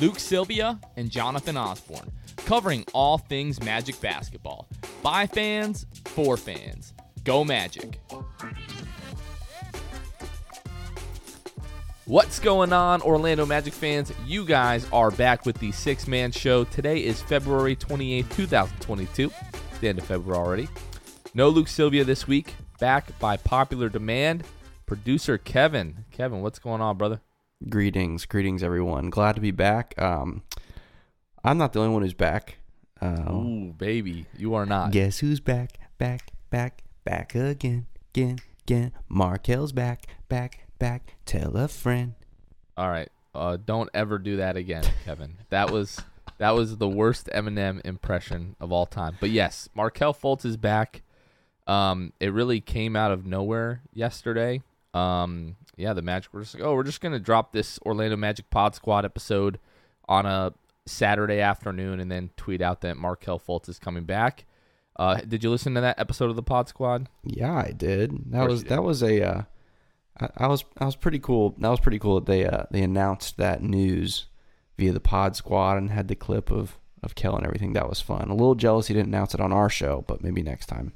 Luke Sylvia and Jonathan Osborne, covering all things Magic basketball. By fans, for fans. Go Magic. What's going on, Orlando Magic fans? You guys are back with the Sixth Man Show. Today is February 28th, 2022. The end of February already. No Luke Sylvia this week. Back by popular demand. Producer Kevin. Kevin, what's going on, brother? Greetings, greetings, everyone. Glad to be back. Um, I'm not the only one who's back. Uh, Ooh, baby, you are not. guess who's back? Back, back, back again, again, again. Markelle's back, back, back. Tell a friend. All right, uh, don't ever do that again, Kevin. That was that was the worst Eminem impression of all time. But yes, Markelle Fultz is back. Um, it really came out of nowhere yesterday. Um, yeah, the Magic were just like, oh, we're just gonna drop this Orlando Magic Pod Squad episode on a Saturday afternoon, and then tweet out that Markelle Fultz is coming back. Uh, did you listen to that episode of the Pod Squad? Yeah, I did. That was you that was a. Uh, I, I was I was pretty cool. That was pretty cool that they uh, they announced that news via the Pod Squad and had the clip of of Kel and everything. That was fun. A little jealous he didn't announce it on our show, but maybe next time.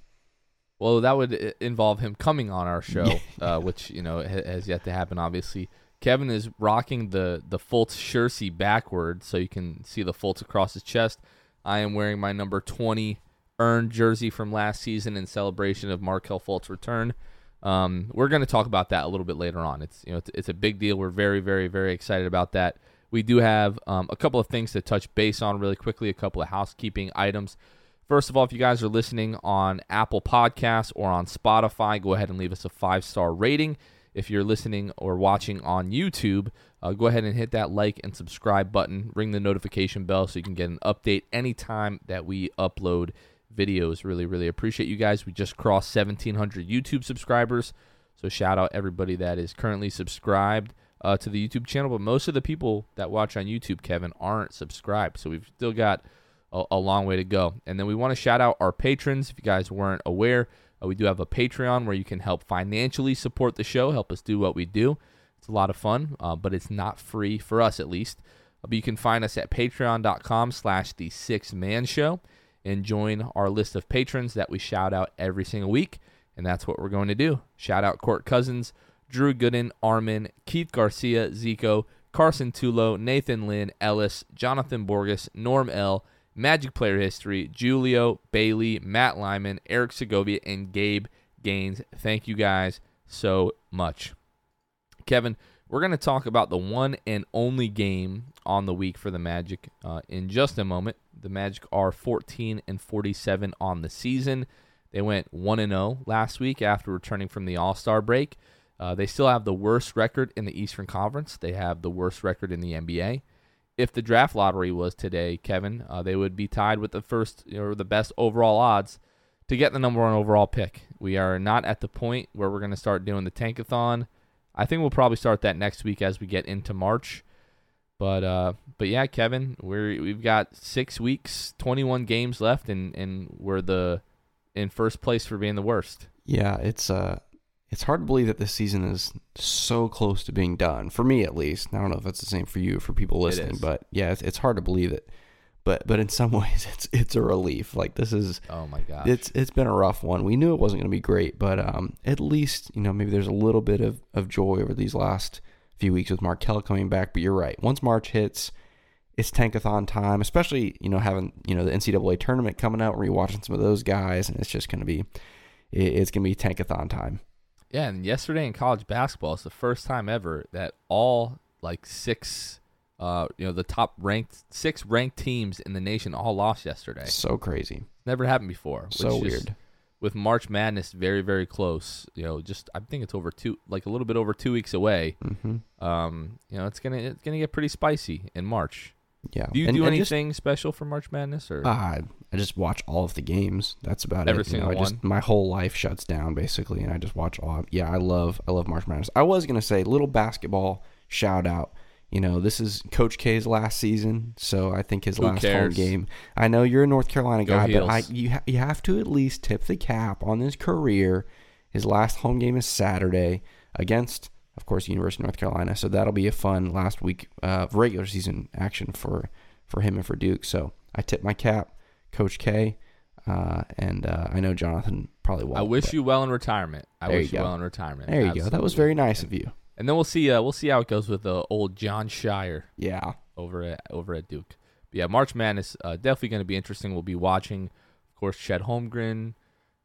Well, that would involve him coming on our show, uh, which you know ha- has yet to happen. Obviously, Kevin is rocking the the Fultz jersey backward, so you can see the Fultz across his chest. I am wearing my number twenty earned jersey from last season in celebration of Markelle Fultz return. Um, we're going to talk about that a little bit later on. It's you know it's, it's a big deal. We're very very very excited about that. We do have um, a couple of things to touch base on really quickly. A couple of housekeeping items. First of all, if you guys are listening on Apple Podcasts or on Spotify, go ahead and leave us a five star rating. If you're listening or watching on YouTube, uh, go ahead and hit that like and subscribe button. Ring the notification bell so you can get an update anytime that we upload videos. Really, really appreciate you guys. We just crossed 1,700 YouTube subscribers. So shout out everybody that is currently subscribed uh, to the YouTube channel. But most of the people that watch on YouTube, Kevin, aren't subscribed. So we've still got a, a long way to go. And then we want to shout out our patrons. If you guys weren't aware, uh, we do have a Patreon where you can help financially support the show, help us do what we do. It's a lot of fun, uh, but it's not free for us at least. Uh, but you can find us at patreon.com slash the six man show and join our list of patrons that we shout out every single week. And that's what we're going to do. Shout out Court Cousins, Drew Gooden, Armin, Keith Garcia, Zico, Carson Tulo, Nathan Lynn, Ellis, Jonathan Borges, Norm L, Magic Player History, Julio, Bailey, Matt Lyman, Eric Segovia, and Gabe Gaines. Thank you guys so much. Kevin, we're going to talk about the one and only game on the week for the Magic uh, in just a moment. The Magic are 14 and 47 on the season. They went 1 and 0 last week after returning from the All Star break. Uh, they still have the worst record in the Eastern Conference. They have the worst record in the NBA. If the draft lottery was today, Kevin, uh, they would be tied with the first or the best overall odds to get the number one overall pick. We are not at the point where we're going to start doing the tankathon. I think we'll probably start that next week as we get into March. But uh, but yeah, Kevin, we're we've got six weeks, twenty one games left, and and we're the in first place for being the worst. Yeah, it's uh it's hard to believe that this season is so close to being done. For me at least. I don't know if that's the same for you for people listening, but yeah, it's, it's hard to believe it. But but in some ways it's it's a relief. Like this is Oh my god, it's it's been a rough one. We knew it wasn't going to be great, but um, at least you know maybe there's a little bit of, of joy over these last few weeks with Markelle coming back. But you're right. Once March hits, it's tankathon time. Especially you know having you know the NCAA tournament coming out, and rewatching some of those guys, and it's just going to be it's going to be tankathon time. Yeah, and yesterday in college basketball, it's the first time ever that all like six, uh, you know, the top ranked six ranked teams in the nation all lost yesterday. So crazy. Never happened before. So just- weird. With March Madness very very close, you know, just I think it's over two, like a little bit over two weeks away. hmm Um, you know, it's gonna it's gonna get pretty spicy in March. Yeah. Do you And- do and just- anything special for March Madness or? Ah, I just watch all of the games. That's about Every it. You know, single I just one? my whole life shuts down basically, and I just watch all. Yeah, I love I love March Madness. I was gonna say little basketball shout out. You know, this is Coach K's last season, so I think his Who last home game. I know you're a North Carolina Go guy, but I you ha- you have to at least tip the cap on his career. His last home game is Saturday against, of course, University of North Carolina. So that'll be a fun last week uh, of regular season action for for him and for Duke. So I tip my cap, Coach K, uh, and uh, I know Jonathan probably won't. I wish but you well in retirement. I There wish you you well in retirement. There you go. That was very nice of you. And then we'll see. Uh, we'll see how it goes with the old Jon Scheyer Yeah. over at over at Duke. But yeah, March Madness uh, definitely going to be interesting. We'll be watching, of course, Chet Holmgren,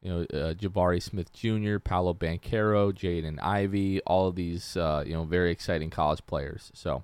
you know, uh, Jabari Smith Jr., Paolo Banchero, Jaden Ivey, all of these, uh, you know, very exciting college players. So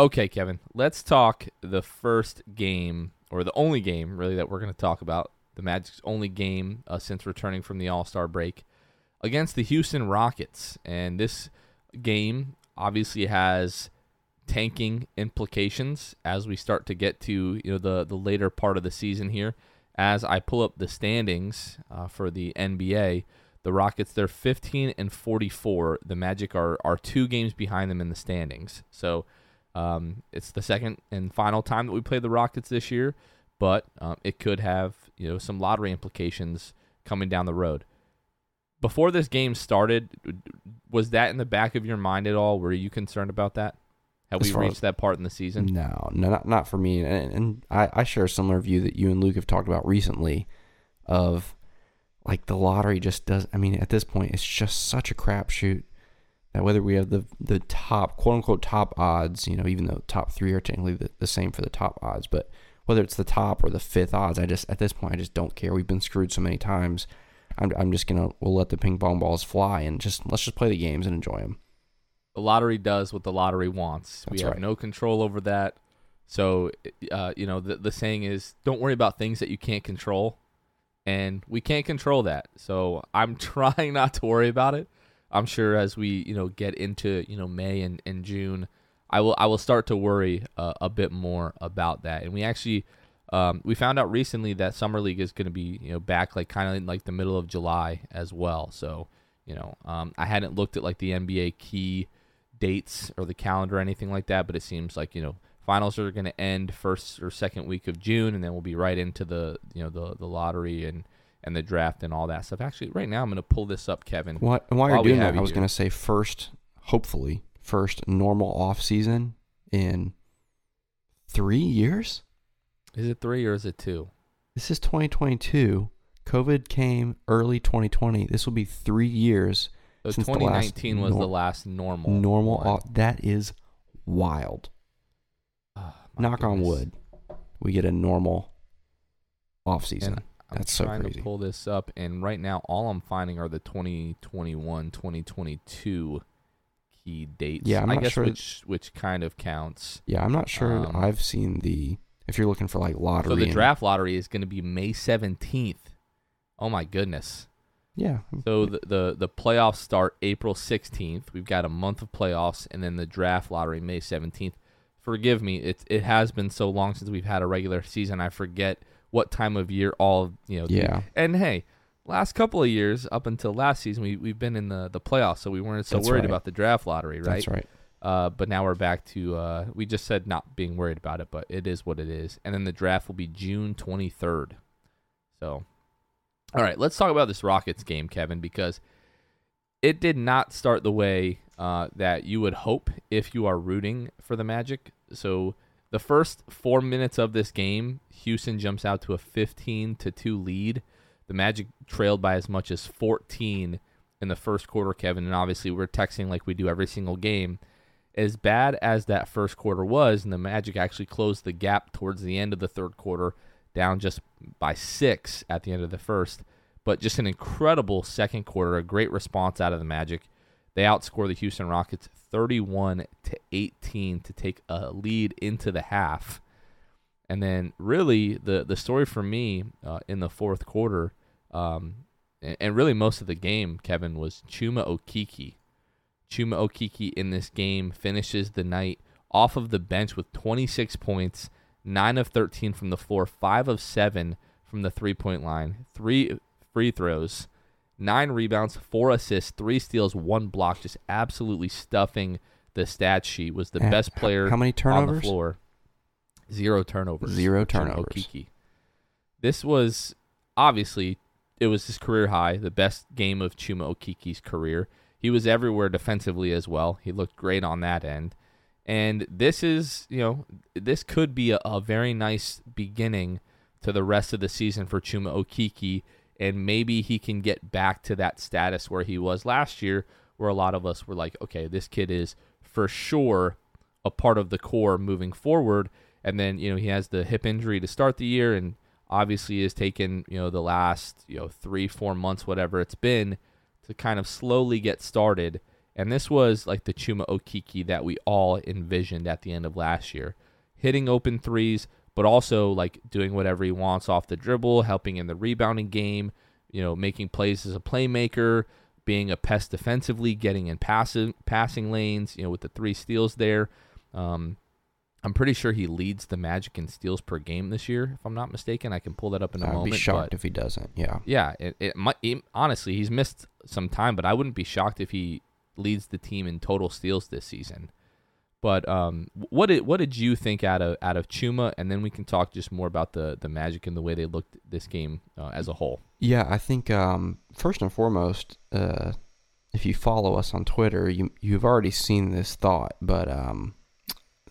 Okay, Kevin, let's talk the first game, or the only game, really, that we're going to talk about. The Magic's only game uh, since returning from the All Star break against the Houston Rockets. And this game obviously has tanking implications as we start to get to you know the, the later part of the season here. As I pull up the standings uh, for the NBA, the Rockets they're 15 and 44. The Magic are are two games behind them in the standings. So um, it's the second and final time that we play the Rockets this year, but um, it could have you know some lottery implications coming down the road. Before this game started, was that in the back of your mind at all? Were you concerned about that? Have As we reached as- that part in the season? No, no, not, not for me. And, and I, I share a similar view that you and Luke have talked about recently of like the lottery just does. I mean, at this point, it's just such a crapshoot whether we have the, the top, quote unquote, top odds, you know, even though top three are technically the, the same for the top odds, but whether it's the top or the fifth odds, I just, at this point, I just don't care. We've been screwed so many times. I'm, I'm just going to, we'll let the ping pong balls fly and just, let's just play the games and enjoy them. the lottery does what the lottery wants. we have right. no control over that. So, uh, you know, the the saying is, don't worry about things that you can't control, and we can't control that. So I'm trying not to worry about it. I'm sure as we you know get into you know May and, and June, I will I will start to worry uh, a bit more about that. And we actually um, we found out recently that summer league is going to be you know back like kind of like the middle of July as well. So you know um, I hadn't looked at like the NBA key dates or the calendar or anything like that, but it seems like you know finals are going to end first or second week of June, and then we'll be right into the you know the the lottery and and the draft and all that stuff. Actually, right now I'm going to pull this up, Kevin. What, while you're doing that, I was going to say first, hopefully, first normal off season in three years. Is it three or is it two? This is 2022. COVID came early 2020. This will be three years. So 2019 was nor- the last normal. Normal. Off, that is wild. Oh, Knock goodness. on wood. We get a normal off season. And that's I'm trying crazy. to pull this up, and right now all I'm finding are the 2021, 2022 key dates. Yeah, I'm I not guess sure which which kind of counts. Yeah, I'm not sure. Um, I've seen the if you're looking for like lottery. So the draft lottery is going to be May 17th. Oh my goodness. Yeah. So the, the the playoffs start April 16th. We've got a month of playoffs, and then the draft lottery May 17th. Forgive me, it it has been so long since we've had a regular season. I forget what time of year all you know. Yeah. The, and hey, last couple of years up until last season, we we've been in the the playoffs, so we weren't so That's worried right. about the draft lottery, right? That's right. Uh, but now we're back to uh, we just said not being worried about it, but it is what it is. And then the draft will be June 23rd. So, all right, let's talk about this Rockets game, Kevin, because it did not start the way uh, that you would hope if you are rooting for the Magic. So the first four minutes of this game, Houston jumps out to a 15 to two lead. The Magic trailed by as much as 14 in the first quarter, Kevin, and obviously we're texting like we do every single game. As bad as that first quarter was, and the Magic actually closed the gap towards the end of the third quarter, down just by six at the end of the first. But just an incredible second quarter, a great response out of the Magic. They outscore the Houston Rockets 31 to 18 to take a lead into the half. And then, really, the the story for me uh, in the fourth quarter, um, and, and, really most of the game, Kevin, was Chuma Okeke. Chuma Okeke in this game finishes the night off of the bench with 26 points, 9 of 13 from the floor, 5 of 7 from the three point line, 3 free throws, 9 rebounds, 4 assists, 3 steals, 1 block, just absolutely stuffing the stat sheet. Was the and best player how many turnovers? on the floor. Zero turnovers. Zero turnovers. Okeke. This was obviously it was his career high, the best game of Chuma Okeke's career. He was everywhere defensively as well. He looked great on that end. And this is, you know, this could be a, a very nice beginning to the rest of the season for Chuma Okeke. And maybe he can get back to that status where he was last year, where a lot of us were like, okay, this kid is for sure a part of the core moving forward. And then, you know, he has the hip injury to start the year and obviously has taken, you know, the last, you know, three, four months, whatever it's been, to kind of slowly get started. And this was like the Chuma Okeke that we all envisioned at the end of last year. Hitting open threes, but also like doing whatever he wants off the dribble, helping in the rebounding game, you know, making plays as a playmaker, being a pest defensively, getting in passive passing lanes, you know, with the three steals there. Um, I'm pretty sure he leads the Magic in steals per game this year, if I'm not mistaken. I can pull that up in a I'd moment. be shocked if he doesn't. Yeah. yeah, it, it might. It, honestly, he's missed some time, but I wouldn't be shocked if he leads the team in total steals this season. But um, what did what did you think out of out of Chuma, and then we can talk just more about the the Magic and the way they looked this game uh, as a whole. Yeah, I think um, first and foremost, uh, if you follow us on Twitter, you you've already seen this thought, but um,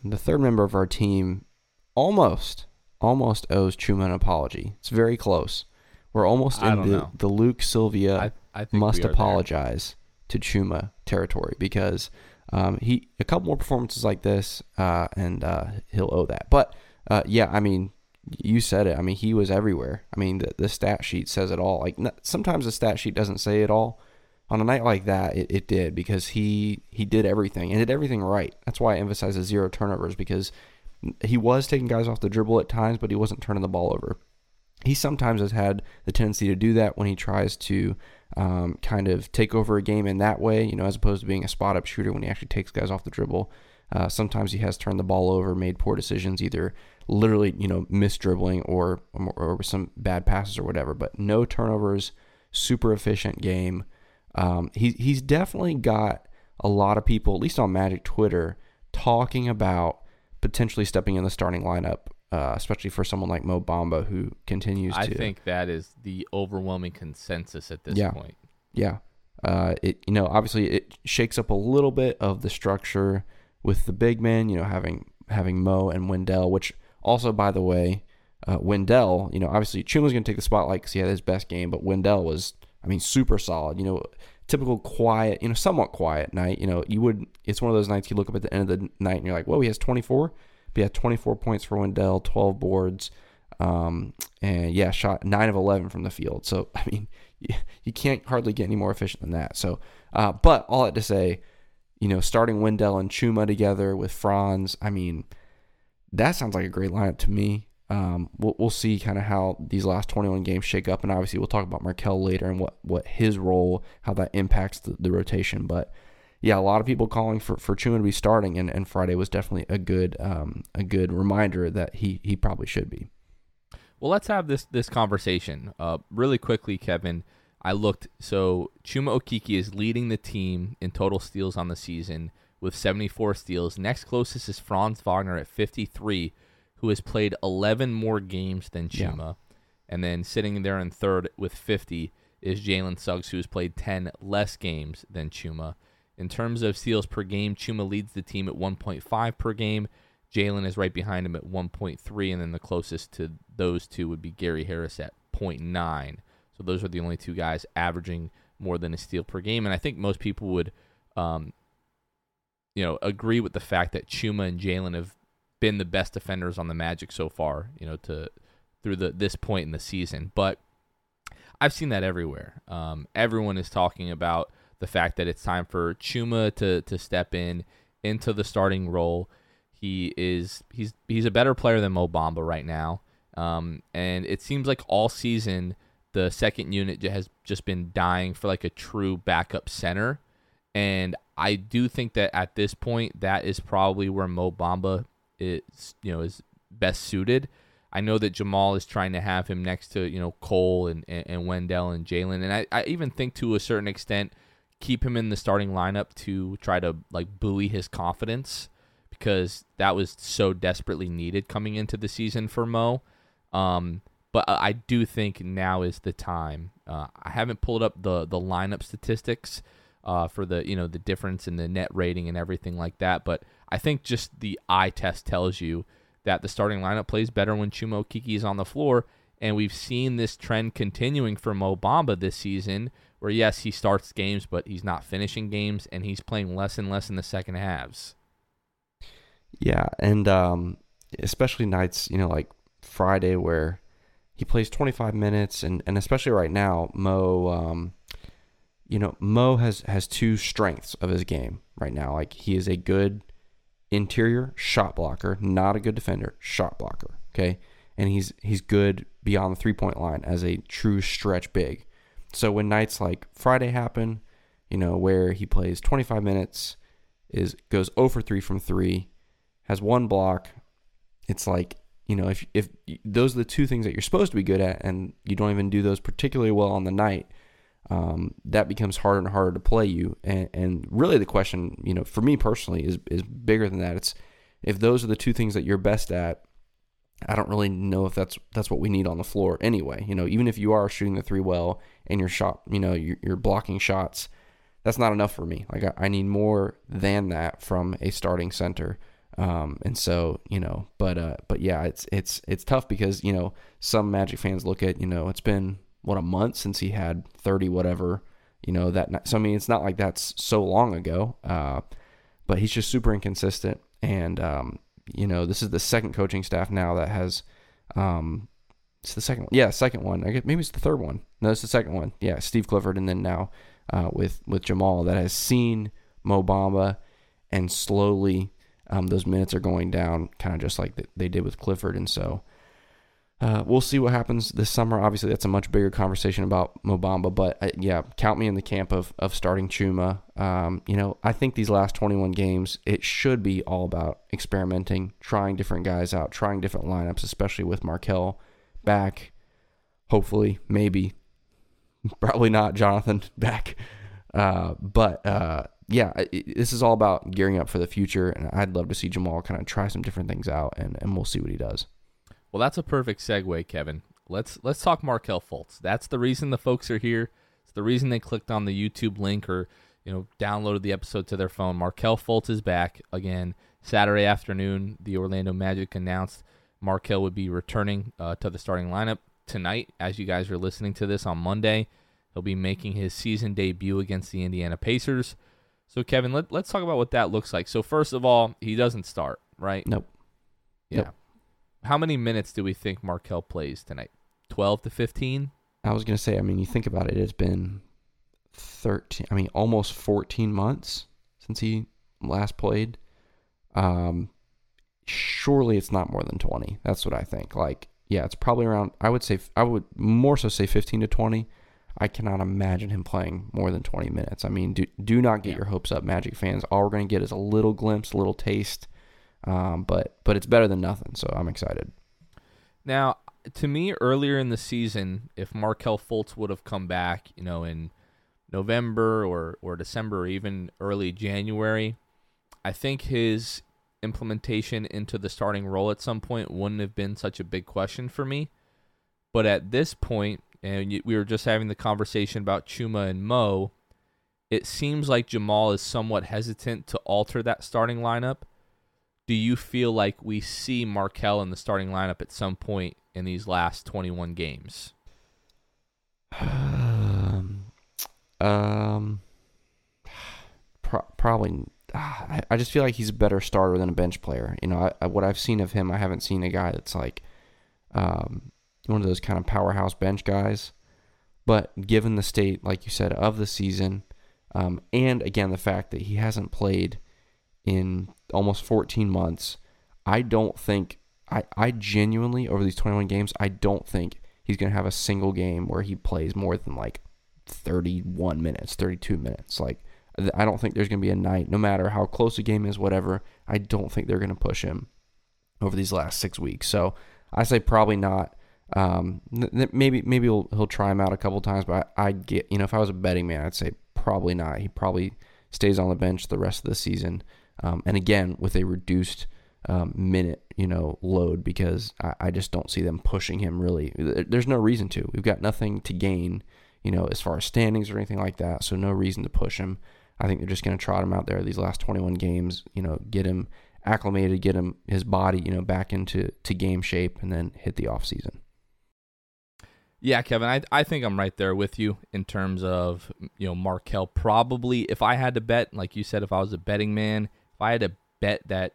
the third member of our team almost almost owes Chuma an apology. It's very close. We're almost in the, know. the Luke Sylvia I, I must are there. apologize to Chuma territory because um, he a couple more performances like this uh, and uh, he'll owe that. But uh, yeah, I mean, you said it. I mean, he was everywhere. I mean, the, the stat sheet says it all. Like sometimes the stat sheet doesn't say it all. On a night like that, it, it did because he he did everything and did everything right. That's why I emphasize the zero turnovers because he was taking guys off the dribble at times, but he wasn't turning the ball over. He sometimes has had the tendency to do that when he tries to um, kind of take over a game in that way, you know, as opposed to being a spot up shooter when he actually takes guys off the dribble. Uh, sometimes he has turned the ball over, made poor decisions, either literally, you know, miss dribbling or, or, or some bad passes or whatever. But no turnovers, super efficient game. Um, he, he's definitely got a lot of people, at least on Magic Twitter, talking about potentially stepping in the starting lineup, uh, especially for someone like Mo Bamba who continues I to. I think that is the overwhelming consensus at this Yeah. point. Yeah. Uh, it you know obviously it shakes up a little bit of the structure with the big men. You know having having Mo and Wendell, which also by the way, uh, Wendell. You know obviously Chuma's going to take the spotlight because he had his best game, but Wendell was I mean super solid. You know typical quiet, you know somewhat quiet night. You know you would it's one of those nights you look up at the end of the night and you're like, whoa, he has 24. But yeah, 24 points for Wendell, 12 boards. Um, and yeah, shot nine of 11 from the field. So, I mean, you, can't hardly get any more efficient than that. So, uh, but all that to say, you know, starting Wendell and Chuma together with Franz, I mean, that sounds like a great lineup to me. Um, we'll, we'll see kind of how these last 21 games shake up. And obviously, we'll talk about Markelle later and what, what his role, how that impacts the, the rotation. But yeah, a lot of people calling for, for Chuma to be starting, and, and Friday was definitely a good um, a good reminder that he, he probably should be. Well, let's have this this conversation uh, really quickly, Kevin. I looked. So Chuma Okeke is leading the team in total steals on the season with 74 steals. Next closest is Franz Wagner at 53, who has played 11 more games than Yeah. Chuma. And then sitting there in third with 50 is Jalen Suggs, who has played 10 less games than Chuma. In terms of steals per game, Chuma leads the team at 1.5 per game. Jalen is right behind him at 1.3, and then the closest to those two would be Gary Harris at 0.9. So those are the only two guys averaging more than a steal per game. And I think most people would, um, you know, agree with the fact that Chuma and Jalen have been the best defenders on the Magic so far. You know, to through the this point in the season, but I've seen that everywhere. Um, everyone is talking about the fact that it's time for Chuma to to step in into the starting role. He is he's he's a better player than Mo Bamba right now, um, and it seems like all season the second unit has just been dying for like a true backup center, and I do think that at this point that is probably where Mo Bamba is you know is best suited. I know that Jamahl is trying to have him next to you know Cole and and, and Wendell and Jalen, and I, I even think to a certain extent keep him in the starting lineup to try to like buoy his confidence because that was so desperately needed coming into the season for Mo. Um, but I do think now is the time. Uh, I haven't pulled up the the lineup statistics uh, for the you know the difference in the net rating and everything like that, but I think just the eye test tells you that the starting lineup plays better when Chuma Okeke is on the floor, and we've seen this trend continuing for Mo Bamba this season, where yes he starts games, but he's not finishing games, and he's playing less and less in the second halves. Yeah, and um, especially nights, you know, like Friday where he plays 25 minutes, and, and especially right now, Mo, um, you know, Mo has has two strengths of his game right now. Like he is a good interior shot blocker, not a good defender, shot blocker. Okay, and he's he's good beyond the three point line as a true stretch big. So when nights like Friday happen, you know, where he plays 25 minutes, is goes 0 for 3 from 3, has one block, it's like, you know, if if those are the two things that you're supposed to be good at and you don't even do those particularly well on the night, um, that becomes harder and harder to play you. And, and really the question, you know, for me personally is is bigger than that. It's if those are the two things that you're best at, I don't really know if that's that's what we need on the floor anyway. You know, even if you are shooting the three well and your shot, you know, you're, you're blocking shots, that's not enough for me. Like I, I need more than that from a starting center. Um, and so you know, but uh, but yeah, it's it's it's tough because you know some Magic fans look at you know it's been what a month since he had thirty whatever, you know that. So I mean, it's not like that's so long ago. Uh, but he's just super inconsistent, and um, you know this is the second coaching staff now that has um, it's the second one. Yeah, second one. I guess maybe it's the third one. No, it's the second one. Yeah, Steve Clifford, and then now uh, with with Jamal that has seen Mo Bamba, and slowly um, those minutes are going down, kind of just like they did with Clifford. And so, uh, we'll see what happens this summer. Obviously, that's a much bigger conversation about Mo Bamba, but uh, yeah, count me in the camp of of starting Chuma. Um, you know, I think these last 21 games, it should be all about experimenting, trying different guys out, trying different lineups, especially with Markelle back. Hopefully, maybe, probably not Jonathan back, uh, but uh, yeah, it, this is all about gearing up for the future, and I'd love to see Jamahl kind of try some different things out, and, and we'll see what he does. Well, that's a perfect segue, Kevin. Let's let's talk Markelle Fultz. That's the reason the folks are here. It's the reason they clicked on the YouTube link or you know downloaded the episode to their phone. Markelle Fultz is back again Saturday afternoon. The Orlando Magic announced Markelle would be returning uh, to the starting lineup tonight. As you guys are listening to this on Monday, he'll be making his season debut against the Indiana Pacers. So, Kevin, let, let's talk about what that looks like. So, first of all, he doesn't start, right? Nope. Yeah. Nope. How many minutes do we think Markelle plays tonight? 12 to 15? I was going to say, I mean, you think about it, it's been 13, I mean, almost 14 months since he last played. Um, surely it's not more than 20. That's what I think. Like, yeah, it's probably around, I would say, I would more so say 15 to 20. I cannot imagine him playing more than 20 minutes. I mean, do, do not get Yeah. your hopes up, Magic fans. All we're going to get is a little glimpse, a little taste. Um, but but it's better than nothing, so I'm excited. Now, to me, earlier in the season, if Markelle Fultz would have come back, you know, in November or, or December or even early January, I think his implementation into the starting role at some point wouldn't have been such a big question for me. But at this point, and we were just having the conversation about Chuma and Mo, it seems like Jamahl is somewhat hesitant to alter that starting lineup. Do you feel like we see Markelle in the starting lineup at some point in these last 21 games? Um, um pro- probably. ah, I, I just feel like he's a better starter than a bench player. You know, I, I, what I've seen of him, I haven't seen a guy that's like um, one of those kind of powerhouse bench guys. But given the state, like you said, of the season, um, and again the fact that he hasn't played in almost 14 months, I don't think I, I genuinely over these 21 games, I don't think he's going to have a single game where he plays more than like 31 minutes, 32 minutes. Like I don't think there's going to be a night, no matter how close the game is, whatever. I don't think they're going to push him over these last six weeks. So I say probably not. Um, maybe maybe he'll he'll try him out a couple times, but I, I get you know if I was a betting man, I'd say probably not. He probably stays on the bench the rest of the season. Um, and again, with a reduced um, minute, you know, load because I, I just don't see them pushing him really. There's no reason to. We've got nothing to gain, you know, as far as standings or anything like that. So no reason to push him. I think they're just going to trot him out there these last 21 games, you know, get him acclimated, get him his body, you know, back into to game shape, and then hit the off season. Yeah, Kevin, I I think I'm right there with you in terms of you know Markelle. Probably, if I had to bet, like you said, if I was a betting man, if I had to bet that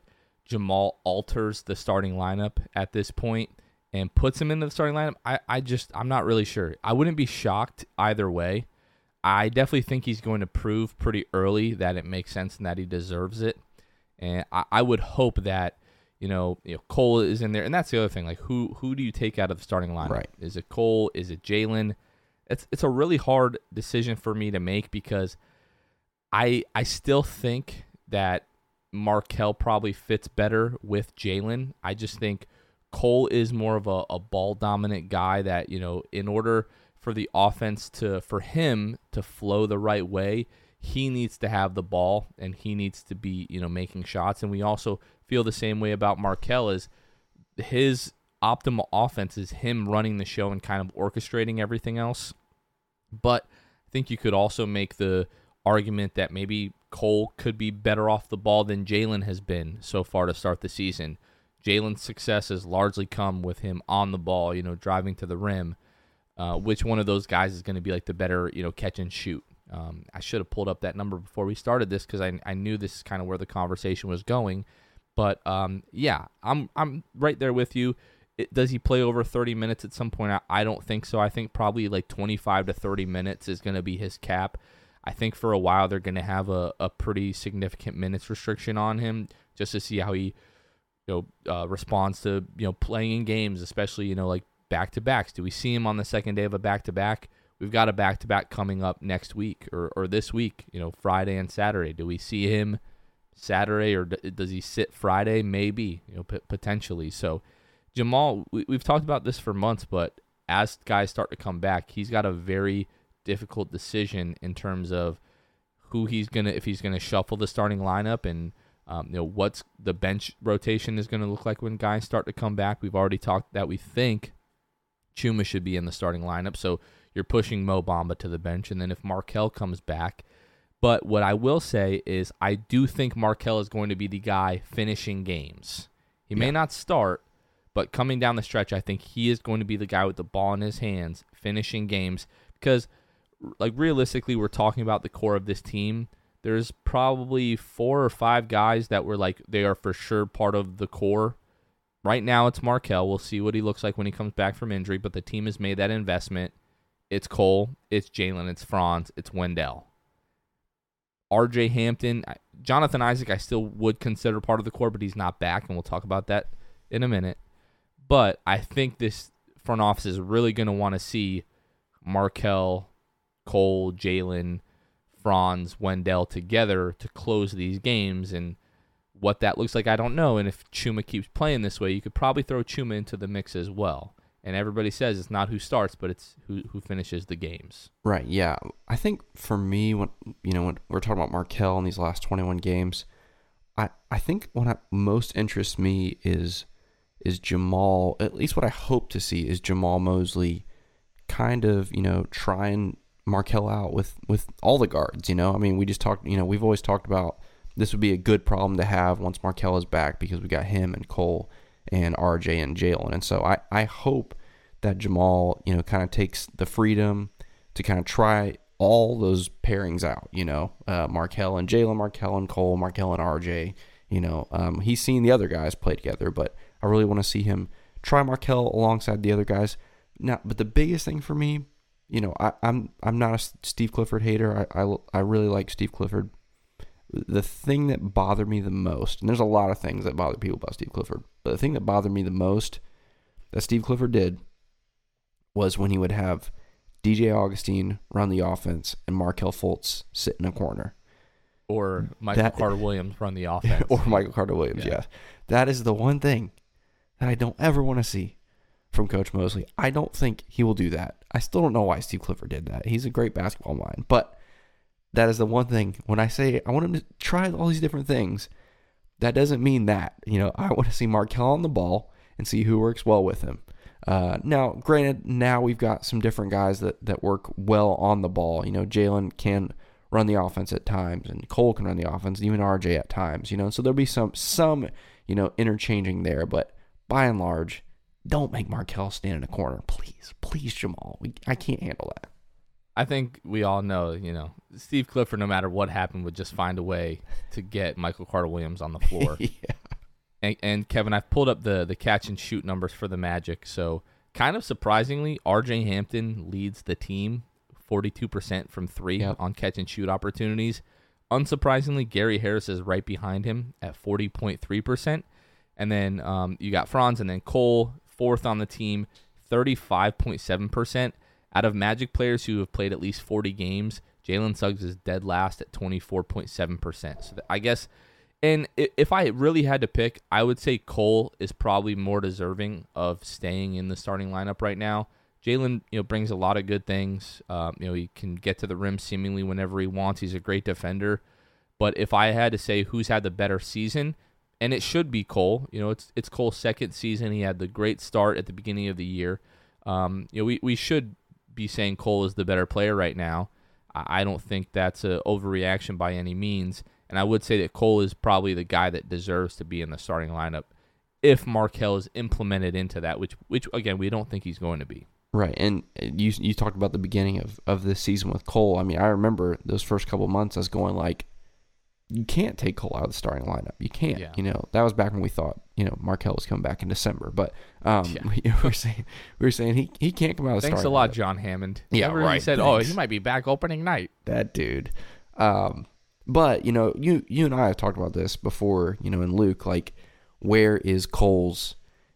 Jamahl alters the starting lineup at this point and puts him into the starting lineup, I I just I'm not really sure. I wouldn't be shocked either way. I definitely think he's going to prove pretty early that it makes sense and that he deserves it. And I, I would hope that you know, you know, Cole is in there, and that's the other thing. Like, who who do you take out of the starting lineup? Right. Is it Cole? Is it Jalen? It's it's a really hard decision for me to make because I I still think that Markelle probably fits better with Jalen. I just think Cole is more of a, a ball dominant guy that you know, in order for the offense to for him to flow the right way, he needs to have the ball and he needs to be you know making shots. And we also feel the same way about Markelle is his optimal offense is him running the show and kind of orchestrating everything else. But I think you could also make the argument that maybe Cole could be better off the ball than Jalen has been so far to start the season. Jalen's success has largely come with him on the ball, you know, driving to the rim. Uh, which one of those guys is going to be like the better, you know, catch and shoot? Um, I should have pulled up that number before we started this because I, I knew this is kind of where the conversation was going. But um, yeah, I'm I'm right there with you. It, does he play over 30 minutes at some point? I, I don't think so. I think probably like 25 to 30 minutes is going to be his cap. I think for a while they're going to have a, a pretty significant minutes restriction on him just to see how he you know uh, responds to you know playing in games, especially you know like back to backs. Do we see him on the second day of a back to back? We've got a back to back coming up next week or, or this week, you know, Friday and Saturday. Do we see him Saturday or d- does he sit Friday? Maybe, you know, p- potentially. So, Jamahl, we, we've talked about this for months, but as guys start to come back, he's got a very difficult decision in terms of who he's gonna if he's gonna shuffle the starting lineup and um, you know what's the bench rotation is gonna look like when guys start to come back. We've already talked that we think Chuma should be in the starting lineup, so you're pushing Mo Bamba to the bench, and then if Markelle comes back. But what I will say is, I do think Markelle is going to be the guy finishing games. He may Yeah. not start, but coming down the stretch, I think he is going to be the guy with the ball in his hands, finishing games. Because, like, realistically, we're talking about the core of this team. There's probably four or five guys that were like, they are for sure part of the core. Right now, it's Markelle. We'll see what he looks like when he comes back from injury, but the team has made that investment. It's Cole, it's Jalen, it's Franz, it's Wendell. RJ Hampton, Jonathan Isaac, I still would consider part of the core, but he's not back, and we'll talk about that in a minute. But I think this front office is really going to want to see Markelle, Cole, Jalen, Franz, Wendell together to close these games. And what that looks like, I don't know. And if Chuma keeps playing this way, you could probably throw Chuma into the mix as well. And everybody says it's not who starts, but it's who who finishes the games. Right. Yeah. I think for me, when you know when we're talking about Markelle in these last 21 games, I I think what most interests me is is Jamahl. At least what I hope to see is Jamahl Mosley, kind of you know trying Markelle out with with all the guards. You know, I mean, we just talked. You know, we've always talked about this would be a good problem to have once Markelle is back because we got him and Cole and RJ and Jalen. And so I, I hope that Jamahl, you know, kind of takes the freedom to kind of try all those pairings out, you know, uh, Markelle and Jalen, Markelle and Cole, Markelle and RJ, you know, um, he's seen the other guys play together, but I really want to see him try Markelle alongside the other guys. Now, but the biggest thing for me, you know, I, I'm I'm not a Steve Clifford hater. I, I, I really like Steve Clifford. The thing that bothered me the most, and there's a lot of things that bother people about Steve Clifford, but the thing that bothered me the most that Steve Clifford did was when he would have DJ Augustin run the offense and Markelle Fultz sit in a corner. Or Michael That- Carter Williams run the offense. or Michael Carter Williams, Yeah. yes. That is the one thing that I don't ever want to see from Coach Mosley. I don't think he will do that. I still don't know why Steve Clifford did that. He's a great basketball mind, but that is the one thing. When I say I want him to try all these different things, that doesn't mean that. You know, I want to see Markelle on the ball and see who works well with him. Uh, now, granted, now we've got some different guys that, that work well on the ball. You know, Jalen can run the offense at times, and Cole can run the offense, even RJ at times. You know, so there'll be some some you know interchanging there, but by and large, don't make Markelle stand in a corner, please, please, Jamahl. We, I can't handle that. I think we all know, you know, Steve Clifford, no matter what happened, would just find a way to get Michael Carter Williams on the floor. yeah. and, and Kevin, I've pulled up the the catch and shoot numbers for the Magic. So, kind of surprisingly, RJ Hampton leads the team, forty two percent from three Yep. on catch and shoot opportunities. Unsurprisingly, Gary Harris is right behind him at forty point three percent, and then um, you got Franz and then Cole fourth on the team, thirty five point seven percent. Out of Magic players who have played at least forty games, Jalen Suggs is dead last at twenty four point seven percent. So th- I guess. And if I really had to pick, I would say Cole is probably more deserving of staying in the starting lineup right now. Jalen, you know, brings a lot of good things. Um, you know, he can get to the rim seemingly whenever he wants. He's a great defender. But if I had to say who's had the better season, and it should be Cole. You know, it's it's Cole's second season. He had the great start at the beginning of the year. Um, you know, we, we should be saying Cole is the better player right now. I, don't think that's an overreaction by any means. And I would say that Cole is probably the guy that deserves to be in the starting lineup if Markelle is implemented into that, which which again we don't think he's going to be. Right, and you you talked about the beginning of, of this season with Cole. I mean, I remember those first couple months as going like, you can't take Cole out of the starting lineup. You can't. Yeah. You know, that was back when we thought you know Markelle was coming back in December, but um, Yeah. we, were saying we were saying he, he can't come out of the Thanks a lot, lineup. John Hammond. Yeah, he right, said, "Oh, he might be back opening night." that dude. Um, but you know, you you and I have talked about this before. You know, in Luke, like, where is Cole's,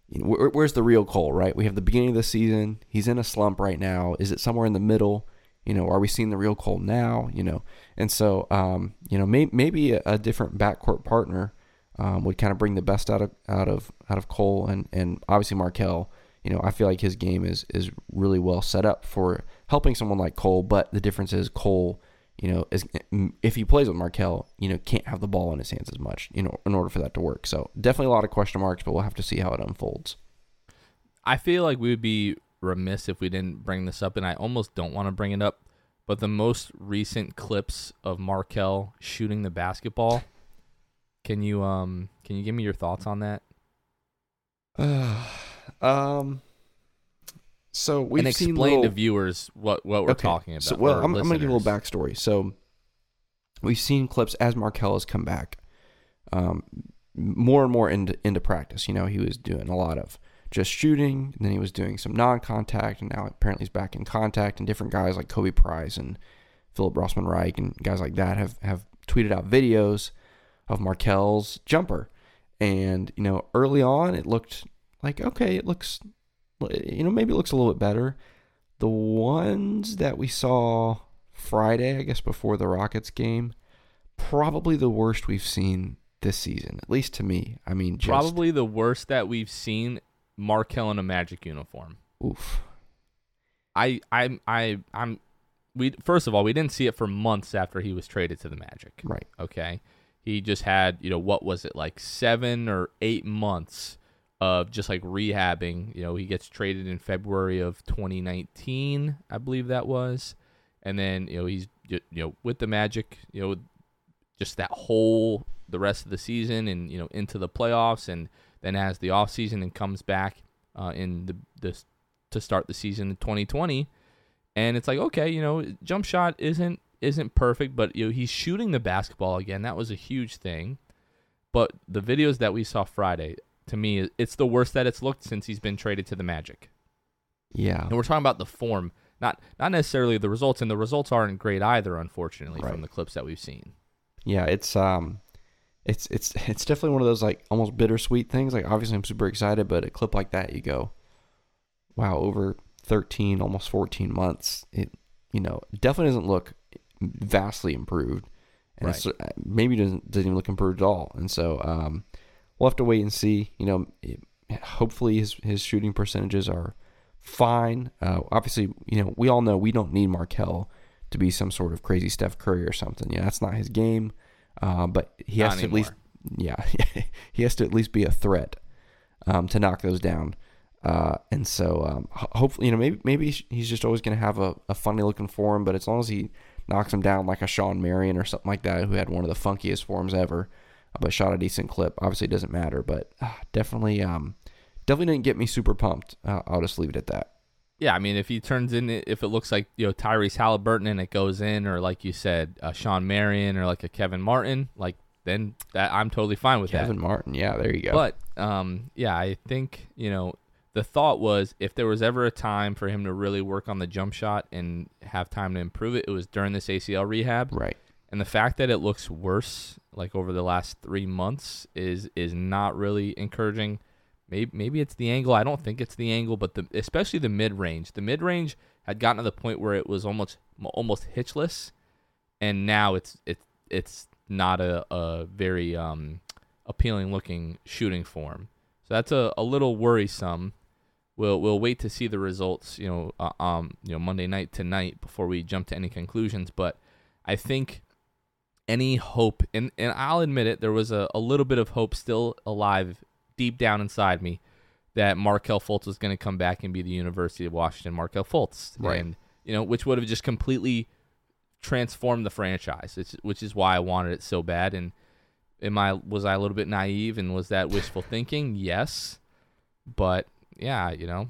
you know, where, where's the real Cole, right? We have the beginning of the season. He's in a slump right now. Is it somewhere in the middle? You know, are we seeing the real Cole now? You know, and so um, you know, may, maybe a, a different backcourt partner um, would kind of bring the best out of out of out of Cole and and obviously Markelle. You know, I feel like his game is is really well set up for helping someone like Cole. But the difference is Cole, you know, is if he plays with Markelle, you know, can't have the ball in his hands as much, you know, in order for that to work. So definitely a lot of question marks, but we'll have to see how it unfolds. I feel like we would be remiss if we didn't bring this up, and I almost don't want to bring it up. But the most recent clips of Markelle shooting the basketball, can you um can you give me your thoughts on that? um. So we've and seen explain little, to viewers what what we're okay, talking about. So, well, I'm, I'm going to give a little backstory. So we've seen clips as Markelle has come back, um, more and more into into practice. You know, he was doing a lot of just shooting, and then he was doing some non-contact, and now apparently he's back in contact. And different guys like Khobi Price and Philip Rossman Reich and guys like that have have tweeted out videos of Markelle's jumper. And you know, early on, it looked like okay, it looks, you know, maybe it looks a little bit better. The ones that we saw Friday, I guess before the Rockets game, probably the worst we've seen this season, at least to me. I mean, just, Probably the worst that we've seen Markelle in a Magic uniform. oof. I I I I'm we first of all we didn't see it for months after he was traded to the Magic. Right. Okay. He just had, you know, what was it, like seven or eight months of just like rehabbing. You know, he gets traded in February of 2019, I believe that was. And then, you know, he's, you know, with the Magic, you know, just that whole, the rest of the season and, you know, into the playoffs and then has the off season and comes back uh, in the, the, to start the season in 2020. And it's like, okay, you know, jump shot isn't isn't perfect, but you know he's shooting the basketball again. That was a huge thing. But the videos that we saw Friday, to me, it's the worst that it's looked since he's been traded to the Magic. Yeah. And we're talking about the form, not not necessarily the results, and the results aren't great either, unfortunately, Right. from the clips that we've seen. Yeah, it's um it's it's it's definitely one of those like almost bittersweet things. Like obviously I'm super excited, but a clip like that you go, Wow, over thirteen, almost fourteen months, it you know, definitely doesn't look vastly improved. And it's, uh, maybe doesn't doesn't even look improved at all. And so um we'll have to wait and see. You know, it, hopefully his his shooting percentages are fine. Uh, obviously, you know, we all know we don't need Markelle to be some sort of crazy Steph Curry or something. Yeah, that's not his game. Uh, but he Not has to at least, yeah, he has to at least be a threat um, to knock those down. Uh, and so, um, hopefully, you know, maybe maybe he's just always going to have a, a funny looking form. But as long as he knocks him down like a Shawn Marion or something like that, who had one of the funkiest forms ever, uh, but shot a decent clip, obviously it doesn't matter. But uh, definitely, um, definitely didn't get me super pumped. Uh, I'll just leave it at that. Yeah, I mean, if he turns in, if it looks like you know Tyrese Halliburton and it goes in, or like you said, uh, Shawn Marion or like a Kevin Martin, like then that I'm totally fine with that. Kevin Martin, yeah, there you go. But um, yeah, I think you know the thought was if there was ever a time for him to really work on the jump shot and have time to improve it, it was during this ACL rehab. right, And the fact that it looks worse, like over the last three months, is is not really encouraging. Maybe maybe it's the angle. I don't think it's the angle, but the especially the mid range. The mid range had gotten to the point where it was almost almost hitchless, and now it's it's it's not a, a very um, appealing looking shooting form. So that's a, a little worrisome. We'll we'll wait to see the results. You know, uh, um, you know Monday night tonight before we jump to any conclusions. But I think any hope, and, and I'll admit it, there was a, a little bit of hope still alive deep down inside me that Markelle Fultz was going to come back and be the University of Washington Markelle Fultz. Right. And, you know, which would have just completely transformed the franchise, it's, which is why I wanted it so bad. And am I, was I a little bit naive and was that wishful thinking? Yes. But yeah, you know,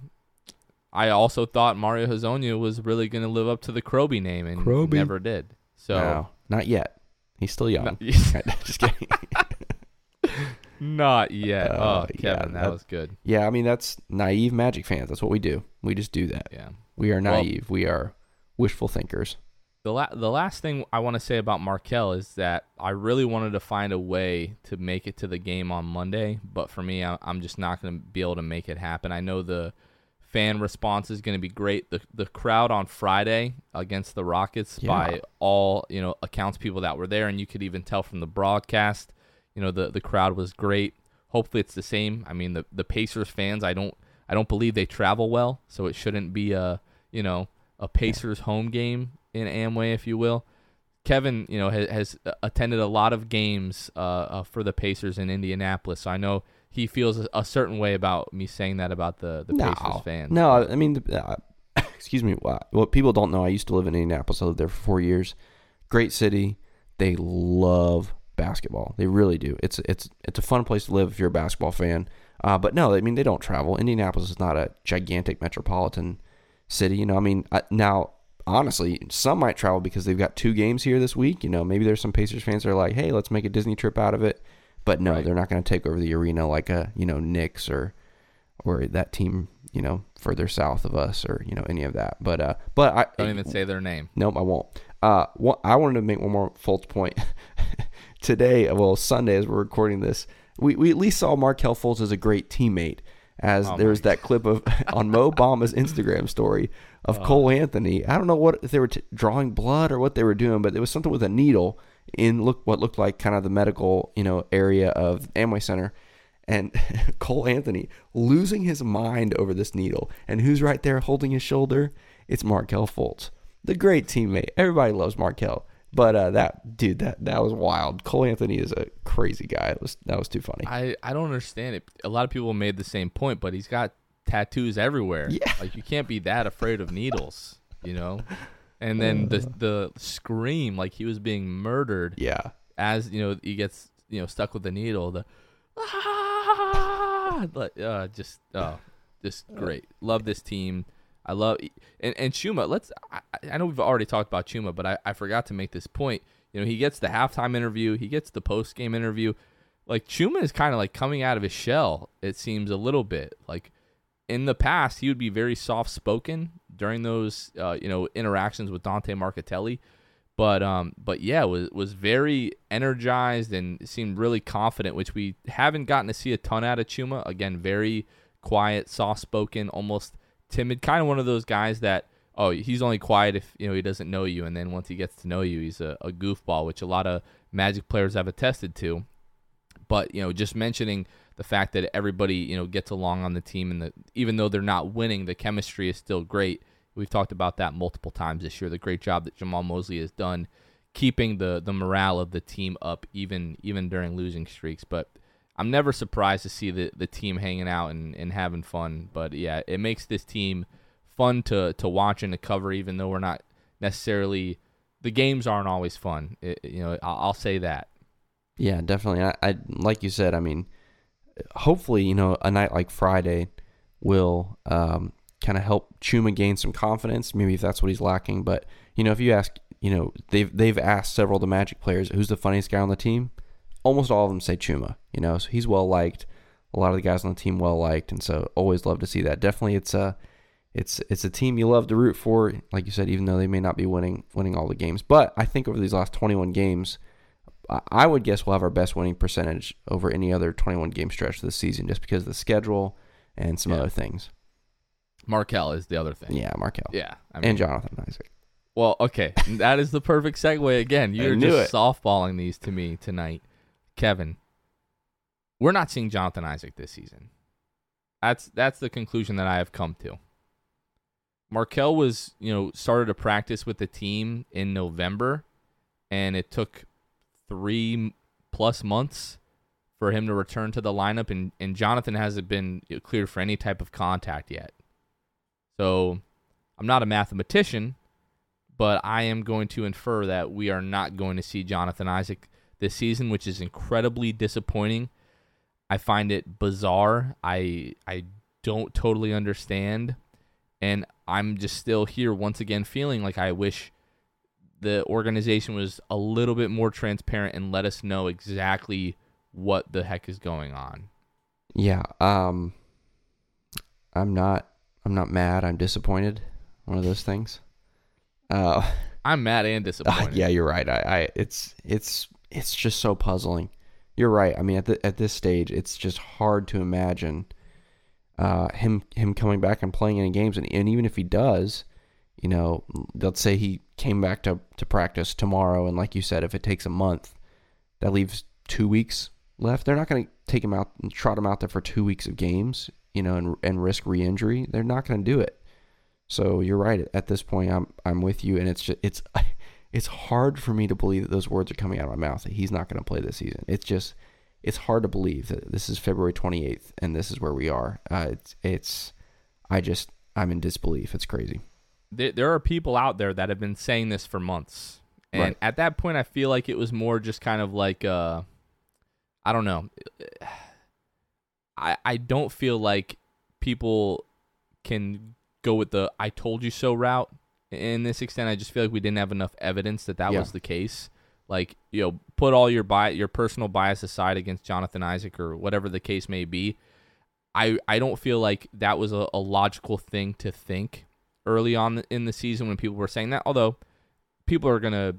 I also thought Mario Hezonja was really going to live up to the Kroby name and Kroby. never did. So no, not yet. He's still young. Not- just kidding. Not yet. Uh, oh, yeah, Kevin, that, that- was good. yeah, I mean that's naive Magic fans. That's what we do. We just do that. Yeah. We are Well- naive. we are wishful thinkers. The la- the last thing I want to say about Markelle is that I really wanted to find a way to make it to the game on Monday, but for me, I- I'm just not going to be able to make it happen. I know the fan response is going to be great. The the crowd on Friday against the Rockets, Yeah. by all you know accounts, people that were there, and you could even tell from the broadcast, you know the the crowd was great. Hopefully, it's the same. I mean, the the Pacers fans, I don't I don't believe they travel well, so it shouldn't be a you know a Pacers home game in Amway, if you will. Kevin, you know, has, has attended a lot of games uh, uh, for the Pacers in Indianapolis, so I know he feels a, certain way about me saying that about the the Pacers fans. No, I mean, uh, excuse me. What what people don't know, I used to live in Indianapolis. I lived there for four years. Great city. They love basketball. They really do. It's it's it's a fun place to live if you're a basketball fan. Uh, but no, I mean they don't travel. Indianapolis is not a gigantic metropolitan city. You know, I mean I, now honestly, some might travel because they've got two games here this week. You know, maybe there's some Pacers fans that are like, hey, let's make a Disney trip out of it. But no, Right. they're not going to take over the arena like a you know Knicks or or that team you know further south of us or you know any of that. But uh, but I Don't even say their name. Nope, I won't. Uh, one, I wanted to make one more false point. Today, well, Sunday, as we're recording this, we, we at least saw Markelle Fultz as a great teammate. As Oh there was that clip of on Mo Bamba's Instagram story of uh. Cole Anthony. I don't know what if they were t- drawing blood or what they were doing, but there was something with a needle in look what looked like kind of the medical you know area of Amway Center, and Cole Anthony losing his mind over this needle. And who's right there holding his shoulder? It's Markelle Fultz, the great teammate. Everybody loves Markelle. But uh, that dude, that that was wild. Cole Anthony is a crazy guy. It was that was too funny. I, I don't understand it. A lot of people made the same point, but he's got tattoos everywhere. Yeah. Like you can't be that afraid of needles, you know? And then the the scream like he was being murdered yeah, as, you know, he gets, you know, stuck with the needle, the ah, like, uh, just oh, just great. Love this team. I love and and Chuma. Let's. I, I know we've already talked about Chuma, but I, I forgot to make this point. You know, he gets the halftime interview. He gets the post game interview. Like Chuma is kind of like coming out of his shell. It seems a little bit like in the past he would be very soft spoken during those uh, you know interactions with Dante Marchitelli. But um, but yeah, was was very energized and seemed really confident, which we haven't gotten to see a ton out of Chuma. Again, very quiet, soft spoken, almost timid, kind of one of those guys that oh he's only quiet if you know he doesn't know you, and then once he gets to know you, he's a, a goofball, which a lot of Magic players have attested to. But you know, just mentioning the fact that everybody you know gets along on the team, and that even though they're not winning, the chemistry is still great. We've talked about that multiple times this year. The great job that Jamahl Mosley has done keeping the the morale of the team up, even even during losing streaks. But I'm never surprised to see the the team hanging out and, and having fun. But yeah, it makes this team fun to to watch and to cover, even though we're not necessarily the games aren't always fun. It, you know, I'll, I'll say that. yeah, definitely. I, I like you said. I mean, hopefully, you know, a night like Friday will um, kind of help Chuma gain some confidence. Maybe if that's what he's lacking. But you know, if you ask, you know, they've they've asked several of the Magic players who's the funniest guy on the team. Almost all of them say Chuma. You know, so he's well liked. A lot of the guys on the team well liked, and so always love to see that. Definitely, it's a it's it's a team you love to root for. Like you said, even though they may not be winning winning all the games, but I think over these last 21 games. I- would guess we'll have our best winning percentage over any other 21 game stretch this season just because of the schedule and some Yeah. other things. Markelle is the other thing. Yeah, Markelle. Yeah. I mean, and Jonathan Isaac. Well, okay, that is the perfect segue. Again, you're just it. softballing these to me tonight, Kevin. We're not seeing Jonathan Isaac this season. That's that's the conclusion that I have come to. Markelle was, you know, started to practice with the team in November, and it took three plus months for him to return to the lineup, and, and Jonathan hasn't been cleared for any type of contact yet. So, I'm not a mathematician, but I am going to infer that we are not going to see Jonathan Isaac this season, which is incredibly disappointing. I find it bizarre. I I don't totally understand, and I'm just still here once again feeling like I wish the organization was a little bit more transparent and let us know exactly what the heck is going on. Yeah. Um, I'm not. I'm not mad. I'm disappointed. One of those things. Uh, I'm mad and Uh, disappointed. yeah, you're right. I, I it's it's it's just so puzzling. You're right. I mean, at the, at this stage, it's just hard to imagine uh, him him coming back and playing any games. And, and even if he does, you know, let's say he came back to to practice tomorrow, and like you said, if it takes a month, that leaves two weeks left. They're not going to take him out and trot him out there for two weeks of games, you know, and and risk re-injury. They're not going to do it. So you're right. At this point, I'm I'm with you, and it's just it's it's hard for me to believe that those words are coming out of my mouth that he's not going to play this season. It's just it's hard to believe that this is February 28th and this is where we are. Uh, it's it's I just I'm in disbelief. It's crazy. there, there are people out there that have been saying this for months and Right. at that point i feel like it was more just kind of like uh i don't know i i don't feel like people can go with the i told you so route in this extent i just feel like we didn't have enough evidence that that Yeah. was the case like you know put all your bi- your personal bias aside against jonathan isaac or whatever the case may be I, I don't feel like that was a, a logical thing to think early on in the season when people were saying that. Although people are gonna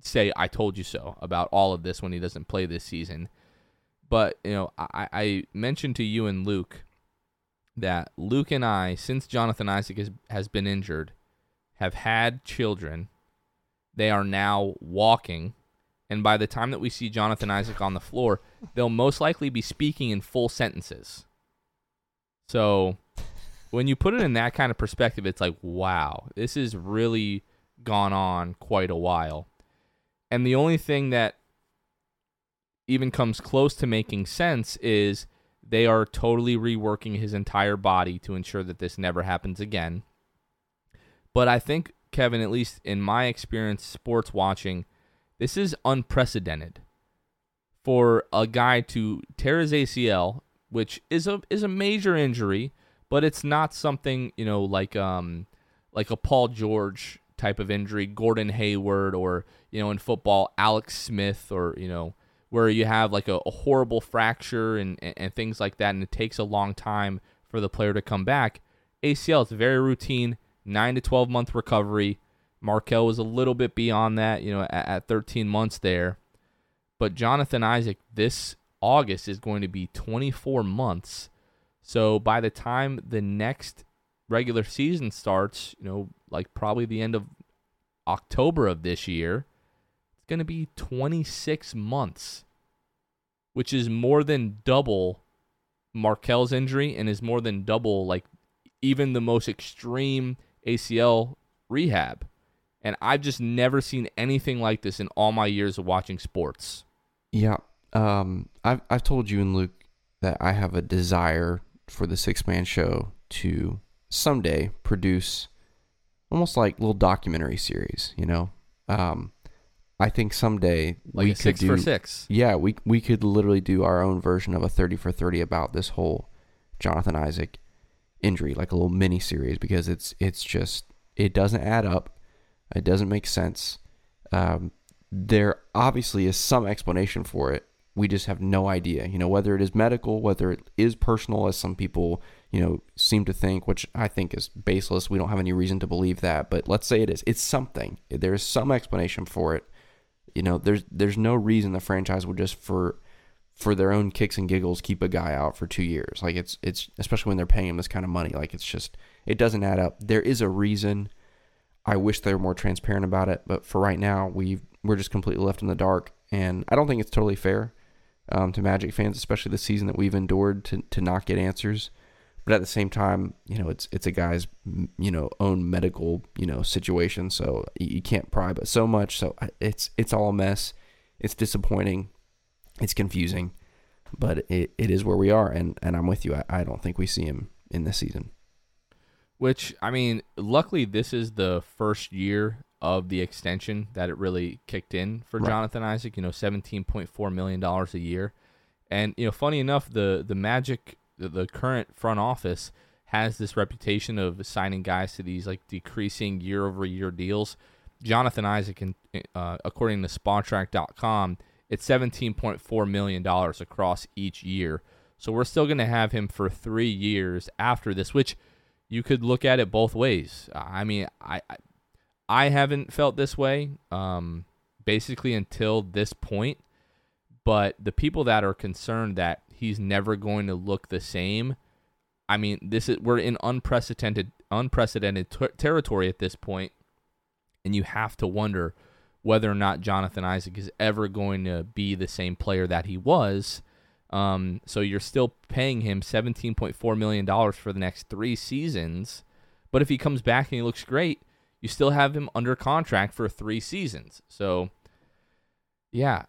say "I told you so" about all of this when he doesn't play this season. But you know, I, I mentioned to you and Luke that Luke and I, since Jonathan Isaac has, has been injured, have had children. They are now walking, and by the time that we see Jonathan Isaac on the floor, they'll most likely be speaking in full sentences. So when you put it in that kind of perspective, it's like, wow, this has really gone on quite a while. And the only thing that even comes close to making sense is they are totally reworking his entire body to ensure that this never happens again. But I think, Kevin, at least in my experience sports watching, this is unprecedented for a guy to tear his ACL, which is a is a major injury, but it's not something you know like um like a Paul George type of injury, Gordon Hayward, or you know in football Alex Smith, or you know where you have like a, a horrible fracture and, and and things like that, and it takes a long time for the player to come back. ACL is very routine, nine to twelve month recovery. Markelle was a little bit beyond that, you know, at, at 13 months there. But Jonathan Isaac this August is going to be 24 months. So by the time the next regular season starts, you know, like probably the end of October of this year, it's going to be 26 months, which is more than double Markelle's injury and is more than double like even the most extreme ACL rehab. And I've just never seen anything like this in all my years of watching sports. Yeah. Um, I've I've told you and Luke that I have a desire for the Sixth Man Show to someday produce almost like little documentary series. You know, um, I think someday Like we a six could do, for six. Yeah, we we could literally do our own version of a thirty for thirty about this whole Jonathan Isaac injury, like a little mini series, because it's it's just it doesn't add up. It doesn't make sense. Um, there obviously is some explanation for it. We just have no idea. You know, whether it is medical, whether it is personal, as some people, you know, seem to think, which I think is baseless. We don't have any reason to believe that. But let's say it is. It's something. There is some explanation for it. You know, there's there's no reason the franchise would just for for their own kicks and giggles keep a guy out for two years. Like it's it's especially when they're paying him this kind of money. Like it's just it doesn't add up. There is a reason. I wish they were more transparent about it, but for right now, we we're just completely left in the dark, and I don't think it's totally fair um, to Magic fans, especially the season that we've endured to to not get answers. But at the same time, you know, it's it's a guy's you know own medical you know situation, so you, can't pry but so much. So it's it's all a mess. It's disappointing. It's confusing, but it, it is where we are, and and I'm with you. I, I don't think we see him in this season. Which I mean, luckily this is the first year of the extension that it really kicked in for Right. Jonathan Isaac. You know, seventeen point four million dollars a year, and you know, funny enough, the the Magic, the, the current front office has this reputation of signing guys to these like decreasing year over year deals. Jonathan Isaac, uh, according to Spotrac.com, it's seventeen point four million dollars across each year. So we're still going to have him for three years after this, which you could look at it both ways. I mean, I, I I haven't felt this way, um, basically until this point. But the people that are concerned that he's never going to look the same, I mean, this is we're in unprecedented unprecedented ter- territory at this point, and you have to wonder whether or not Jonathan Isaac is ever going to be the same player that he was. Um, so you're still paying him $17.4 million for the next three seasons. But if he comes back and he looks great, you still have him under contract for three seasons. So, yeah,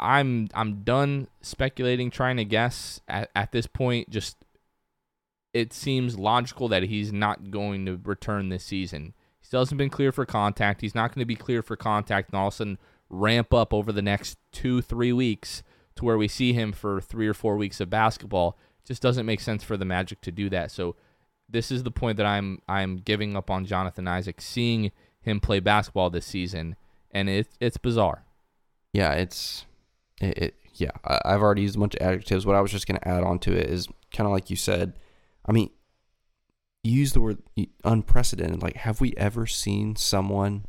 I'm I'm done speculating, trying to guess at, at this point. Just it seems logical that he's not going to return this season. He hasn't been clear for contact. He's not going to be clear for contact, and all of a sudden ramp up over the next two three weeks to where we see him for three or four weeks of basketball. Just doesn't make sense for the Magic to do that. So this is the point that I'm I'm giving up on Jonathan Isaac, seeing him play basketball this season, and it it's bizarre. Yeah, it's it. it yeah, I, I've already used a bunch of adjectives. What I was just going to add on to it is kind of like you said. I mean, use the word unprecedented. Like, have we ever seen someone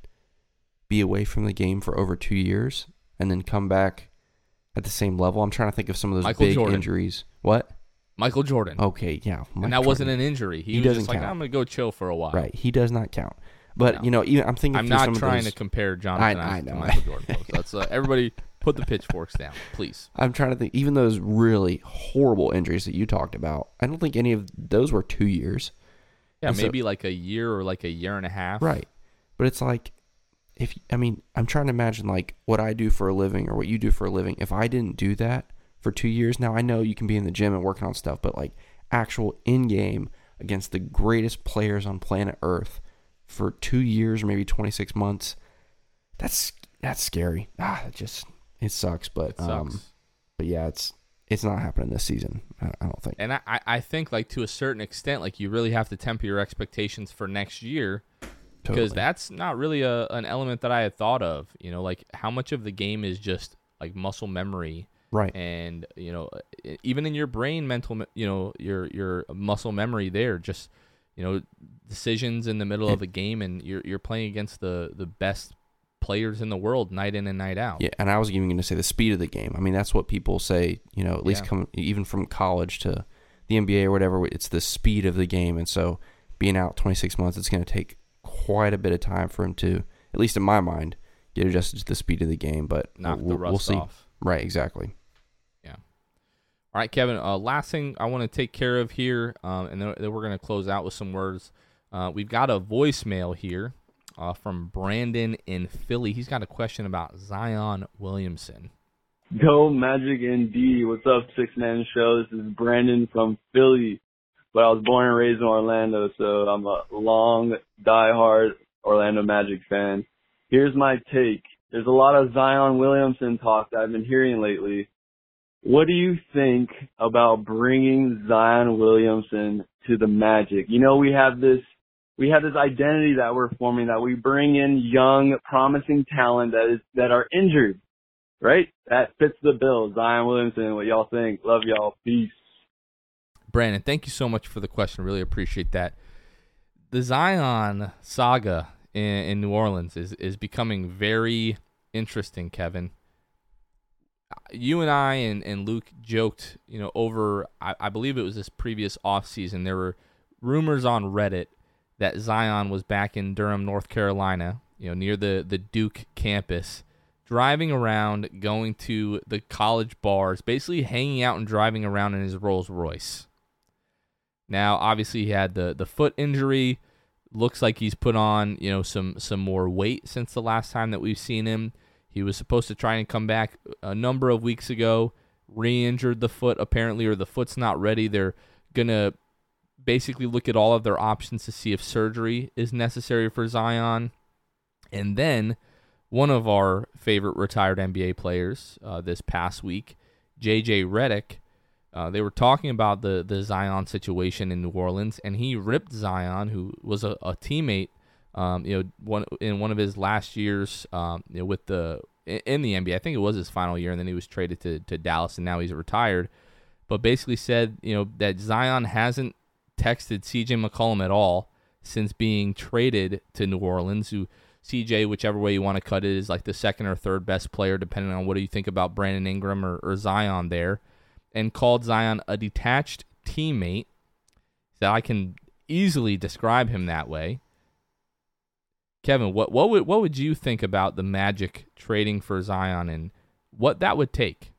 be away from the game for over two years and then come back at the same level? I'm trying to think of some of those Michael big Jordan. injuries. What? Michael Jordan. Okay, yeah. Mike and that wasn't an injury. He, He was doesn't just like, count. I'm gonna go chill for a while. Right, he does not count. But No. you know, even I'm thinking. I'm not trying those- to compare Jonathan I Isaac to. Michael Jordan. folks. That's uh, everybody put the pitchforks down, please. I'm trying to think. Even those really horrible injuries that you talked about, I don't think any of those were two years. Yeah, And so- maybe like a year or like a year and a half. Right. But it's like if I mean, I'm trying to imagine like what I do for a living or what you do for a living. If I didn't do that for 2 years, now I know you can be in the gym and working on stuff, but like actual in game against the greatest players on planet Earth for 2 years or maybe 26 months, that's that's scary. Ah, it just it sucks, but It sucks. um but yeah, it's it's not happening this season. I, don't think. And I, I- think like to a certain extent, like you really have to temper your expectations for next year because Totally. that's not really a an element that I had thought of. You know, like how much of the game is just like muscle memory right. and you know even in your brain mental you know your your muscle memory there just you know decisions in the middle of a game and you're you're playing against the the best players in the world night in and night out Yeah, and I was even going to say the speed of the game. I mean, that's what people say. You know, at least Yeah. come even from college to the NBA or whatever. It's the speed of the game, and so being out 26 months, it's going to take quite a bit of time for him to, at least in my mind, get adjusted to the speed of the game. But knock we'll, we'll see. off Right, exactly. Yeah. All right, Kevin. Uh, last thing I want to take care of here, um, and then, then we're going to close out with some words. Uh, we've got a voicemail here uh, from Brandon in Philly. He's got a question about Zion Williamson. Go Magic ND. What's up, Sixth Man Show? This is Brandon from Philly, but I was born and raised in Orlando, so I'm a long, diehard Orlando Magic fan. Here's my take. There's a lot of Zion Williamson talk that I've been hearing lately. What do you think about bringing Zion Williamson to the Magic? You know, we have this we have this identity that we're forming that we bring in young, promising talent that is that are injured right? That fits the bill. Zion Williamson, what y'all think? Love y'all. Peace. Brandon, thank you so much for the question. Really appreciate that. The Zion saga in, in New Orleans is is becoming very interesting, Kevin. You and I and, and Luke joked, you know, over I, I believe it was this previous offseason. There were rumors on Reddit that Zion was back in Durham, North Carolina, you know, near the, the Duke campus, driving around, going to the college bars, basically hanging out and driving around in his Rolls Royce. Now, obviously, he had the, the foot injury. Looks like he's put on, you know, some some more weight since the last time that we've seen him. He was supposed to try and come back a number of weeks ago, re-injured the foot apparently, or the foot's not ready. They're gonna basically look at all of their options to see if surgery is necessary for Zion. And then one of our favorite retired NBA players uh, this past week, JJ Redick, uh, they were talking about the the Zion situation in New Orleans, and he ripped Zion, who was a, a teammate, um, you know, one in one of his last years, um, you know, with the in in the NBA. I think it was his final year, and then he was traded to to Dallas, and now he's retired. But basically said, you know, that Zion hasn't texted CJ McCollum at all since being traded to New Orleans, who CJ, whichever way you want to cut it, is like the second or third best player, depending on what do you think about Brandon Ingram or, or Zion there, and called Zion a detached teammate. That I can easily describe him that way. Kevin, what what would what would you think about the Magic trading for Zion and what that would take?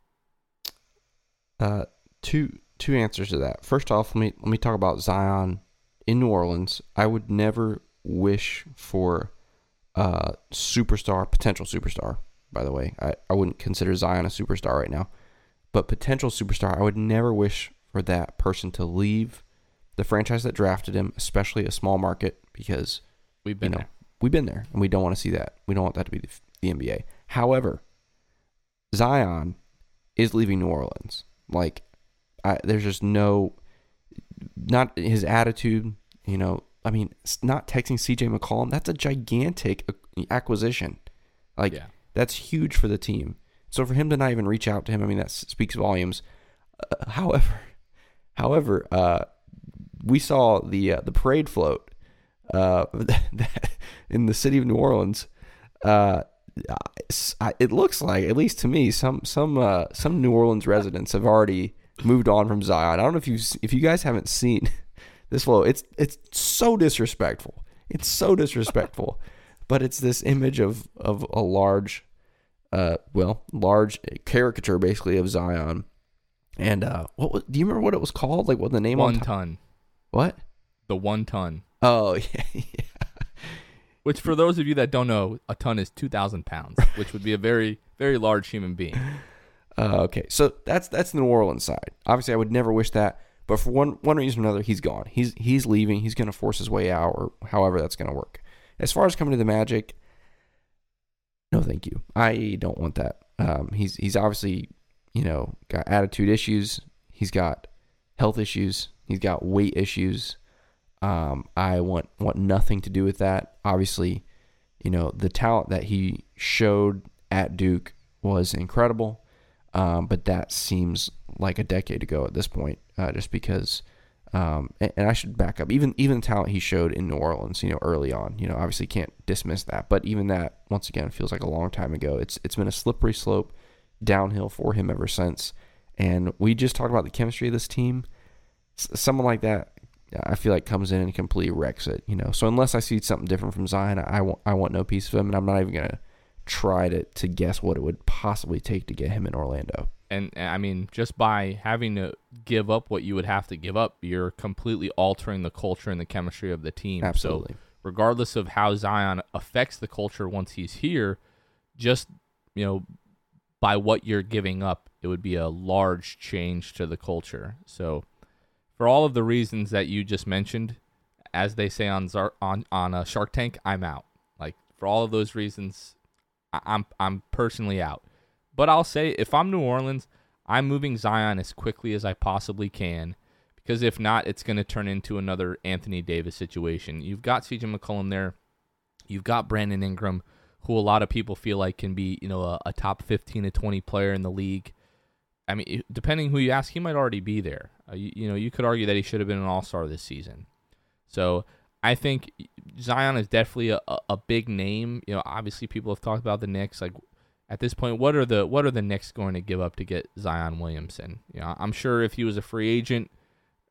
Uh, two two answers to that. First off, let me let me talk about Zion in New Orleans. I would never wish for a superstar, potential superstar. By the way, I, I wouldn't consider Zion a superstar right now, but potential superstar. I would never wish for that person to leave the franchise that drafted him, especially a small market, because we've been you know, there. We've been there, and we don't want to see that. We don't want that to be the, the NBA. However, Zion is leaving New Orleans. Like, I, there's just no, not his attitude. You know, I mean, not texting CJ McCollum. That's a gigantic acquisition. Like, Yeah. that's huge for the team. So for him to not even reach out to him, I mean, that speaks volumes. Uh, however, however, uh, we saw the uh, the parade float uh, in the city of New Orleans. Uh, it looks like, at least to me, some some uh, some New Orleans residents have already moved on from Zion. I don't know if you if you guys haven't seen this flow. It's it's so disrespectful. It's so disrespectful. but it's this image of of a large, uh, well, large caricature basically of Zion. And uh, what was, do you remember what it was called? Like what the name on One ton. What? The one ton. Oh yeah, yeah. Which, for those of you that don't know, a ton is 2,000 pounds, which would be a very, very large human being. Uh, okay, so that's that's the New Orleans side. Obviously, I would never wish that, but for one one reason or another, he's gone. He's he's leaving. He's going to force his way out, or however that's going to work. As far as coming to the Magic, no, thank you. I don't want that. Um, he's he's obviously you know got attitude issues. He's got health issues. He's got weight issues. Um, I want want nothing to do with that. Obviously, you know the talent that he showed at Duke was incredible. Um, but that seems like a decade ago at this point, uh, just because. Um, and, and I should back up. Even even the talent he showed in New Orleans, you know, early on, you know, obviously can't dismiss that. But even that, once again, feels like a long time ago. It's it's been a slippery slope downhill for him ever since. And we just talked about the chemistry of this team. S- someone like that, I feel like comes in and completely wrecks it. You know, so unless I see something different from Zion, I want I want no piece of him, and I'm not even gonna try to to guess what it would possibly take to get him in Orlando. And I mean, just by having to give up what you would have to give up, you're completely altering the culture and the chemistry of the team. Absolutely. So, regardless of how Zion affects the culture once he's here, just you know, by what you're giving up, it would be a large change to the culture. So, for all of the reasons that you just mentioned, as they say on Zar- on on uh, Shark Tank, I'm out. Like for all of those reasons, I'm I'm personally out. But I'll say if I'm New Orleans, I'm moving Zion as quickly as I possibly can because if not, it's going to turn into another Anthony Davis situation. You've got CJ McCollum there. You've got Brandon Ingram, who a lot of people feel like can be, you know, a, a top 15 to 20 player in the league. I mean, depending who you ask, he might already be there. Uh, you, you know, you could argue that he should have been an All Star this season. So I think Zion is definitely a, a, big name. You know, obviously people have talked about the Knicks. Like at this point, what are the what are the Knicks going to give up to get Zion Williamson? You know, I'm sure if he was a free agent,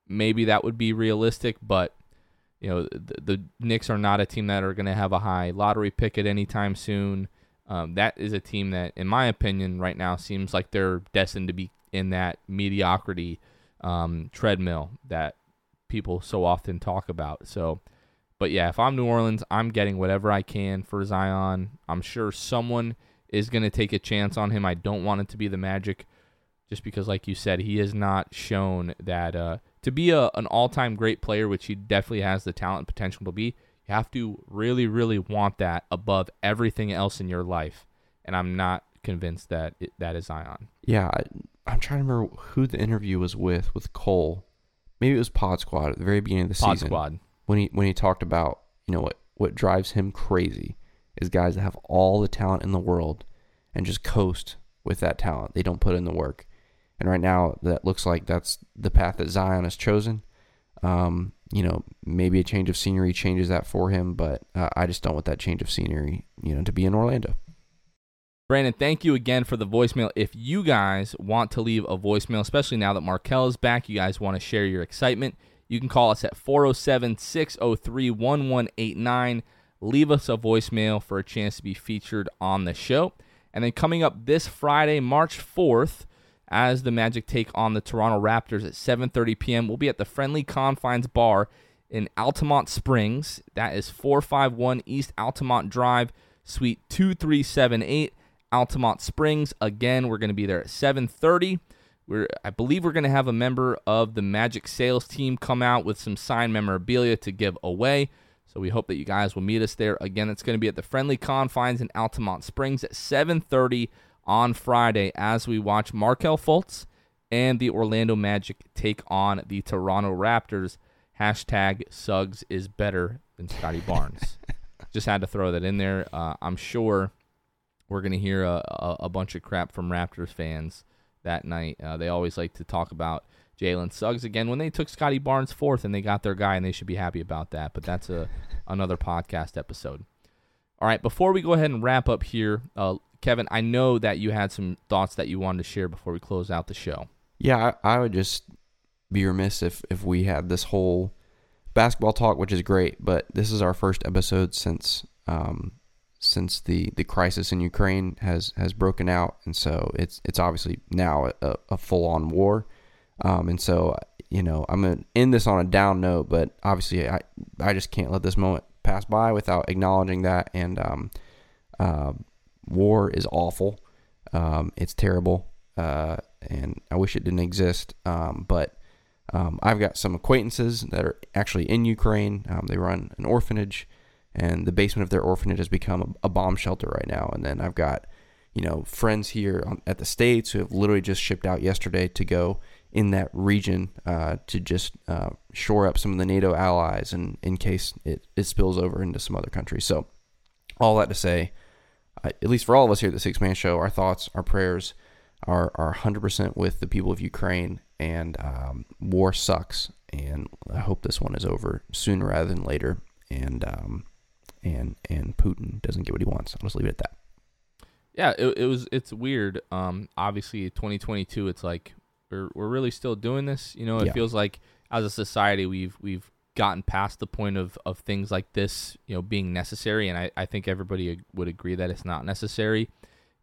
maybe that would be realistic, but you know, the, the Knicks are not a team that are going to have a high lottery pick at any time soon. Um, that is a team that, in my opinion, right now seems like they're destined to be in that mediocrity um, treadmill that people so often talk about. So, but yeah, if I'm New Orleans, I'm getting whatever I can for Zion. I'm sure someone is going to take a chance on him. I don't want it to be the Magic, just because, like you said, he has not shown that uh, to be a, an all-time great player, which he definitely has the talent and potential to be. You have to really, really want that above everything else in your life, and I'm not convinced that it, that is Zion. Yeah, I, I'm trying to remember who the interview was with with Cole. Maybe it was Pod Squad at the very beginning of the Pod season Pod Squad. When he when he talked about you know what what drives him crazy is guys that have all the talent in the world and just coast with that talent. They don't put in the work. And right now, that looks like that's the path that Zion has chosen. Um, you know, maybe a change of scenery changes that for him, but uh, I just don't want that change of scenery, you know, to be in Orlando. Brandon, thank you again for the voicemail. If you guys want to leave a voicemail, especially now that Markelle is back, you guys want to share your excitement, you can call us at 407 603 1189. Leave us a voicemail for a chance to be featured on the show. And then coming up this Friday, March 4th, as the Magic take on the Toronto Raptors at 7:30 p.m., we'll be at the Friendly Confines Bar in Altamonte Springs. That is 451 East Altamonte Drive, Suite 2378. Altamonte Springs. Again, we're going to be there at 7:30. We're, I believe we're going to have a member of the Magic sales team come out with some signed memorabilia to give away. So we hope that you guys will meet us there. Again, it's going to be at the Friendly Confines in Altamonte Springs at 7:30 on Friday as we watch Markelle Fultz and the Orlando Magic take on the Toronto Raptors. Hashtag Suggs is better than Scottie Barnes. Just had to throw that in there. Uh, I'm sure we're going to hear a, a, a, bunch of crap from Raptors fans that night. Uh, they always like to talk about Jalen Suggs again when they took Scottie Barnes fourth and they got their guy, and they should be happy about that. But that's a another podcast episode. All right, before we go ahead and wrap up here, uh, Kevin, I know that you had some thoughts that you wanted to share before we close out the show. Yeah, I, I would just be remiss if if we had this whole basketball talk, which is great, but this is our first episode since um, since the, the crisis in Ukraine has, has broken out, and so it's it's obviously now a, a full on war, um, and so you know I'm gonna end this on a down note, but obviously I I just can't let this moment pass by without acknowledging that, and um, uh, war is awful, um, it's terrible, uh, and I wish it didn't exist, um, but. Um, I've got some acquaintances that are actually in Ukraine. Um, they run an orphanage and the basement of their orphanage has become a, a bomb shelter right now. And then I've got, you know, friends here on, at the states who have literally just shipped out yesterday to go in that region uh, to just uh, shore up some of the NATO allies, and in case it, it spills over into some other countries. So, all that to say, uh, at least for all of us here at the Sixth Man Show, our thoughts, our prayers are are 100% with the people of Ukraine. And um, war sucks, and I hope this one is over sooner rather than later. And um, and and Putin doesn't get what he wants. I'll just leave it at that. Yeah, it, it was it's weird. Um, obviously, 2022, it's like we're we're really still doing this. You know, it yeah. feels like as a society we've we've gotten past the point of, of things like this, you know, being necessary, and I, I think everybody would agree that it's not necessary.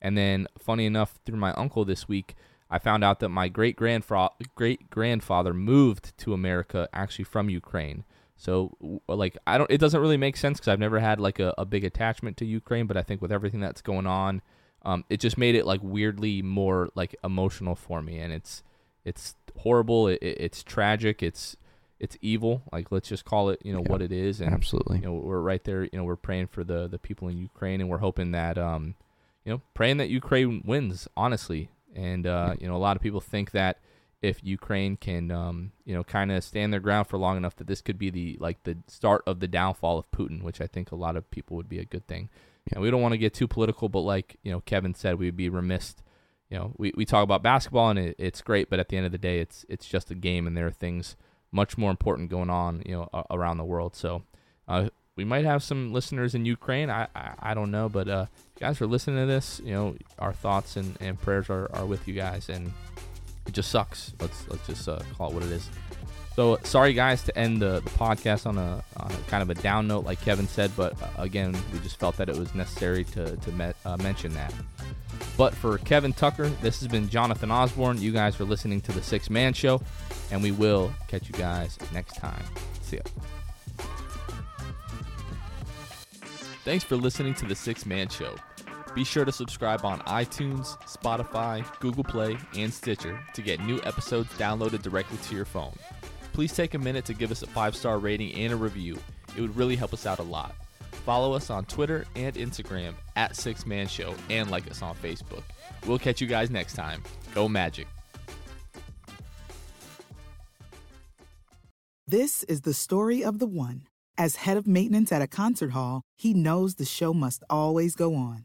And then, funny enough, through my uncle this week, I found out that my great grandfather great grandfather moved to America actually from Ukraine. So like I don't it doesn't really make sense because I've never had like a, a big attachment to Ukraine, but I think with everything that's going on, um, it just made it like weirdly more like emotional for me, and it's it's horrible, it, it's tragic, it's it's evil. Like let's just call it you know yeah, what it is, and absolutely, you know we're right there. You know we're praying for the the people in Ukraine, and we're hoping that um you know praying that Ukraine wins honestly, and uh, you know a lot of people think that if Ukraine can, um, you know, kind of stand their ground for long enough that this could be the like the start of the downfall of Putin, which I think a lot of people would be a good thing. Yeah. And we don't want to get too political, but like you know, Kevin said, we'd be remiss. You know, we, we talk about basketball and it, it's great, but at the end of the day, it's it's just a game, and there are things much more important going on, you know, around the world. So, uh, we might have some listeners in Ukraine. I I, I don't know, but uh, guys are listening to this. You know, our thoughts and, and prayers are, are with you guys, and it just sucks. Let's let's just uh, call it what it is. So sorry guys to end the, the podcast on a, on kind of a down note, like Kevin said, but uh, again we just felt that it was necessary to to met, uh, mention that. But for Kevin Tucker, this has been Jonathan Osborne. You guys are listening to the Sixth Man Show, and we will catch you guys next time. See ya. Thanks for listening to the Sixth Man Show. Be sure to subscribe on iTunes, Spotify, Google Play, and Stitcher to get new episodes downloaded directly to your phone. Please take a minute to give us a five star rating and a review. It would really help us out a lot. Follow us on Twitter and Instagram at Sixth Man Show and like us on Facebook. We'll catch you guys next time. Go Magic. This is the story of the one. As head of maintenance at a concert hall, he knows the show must always go on.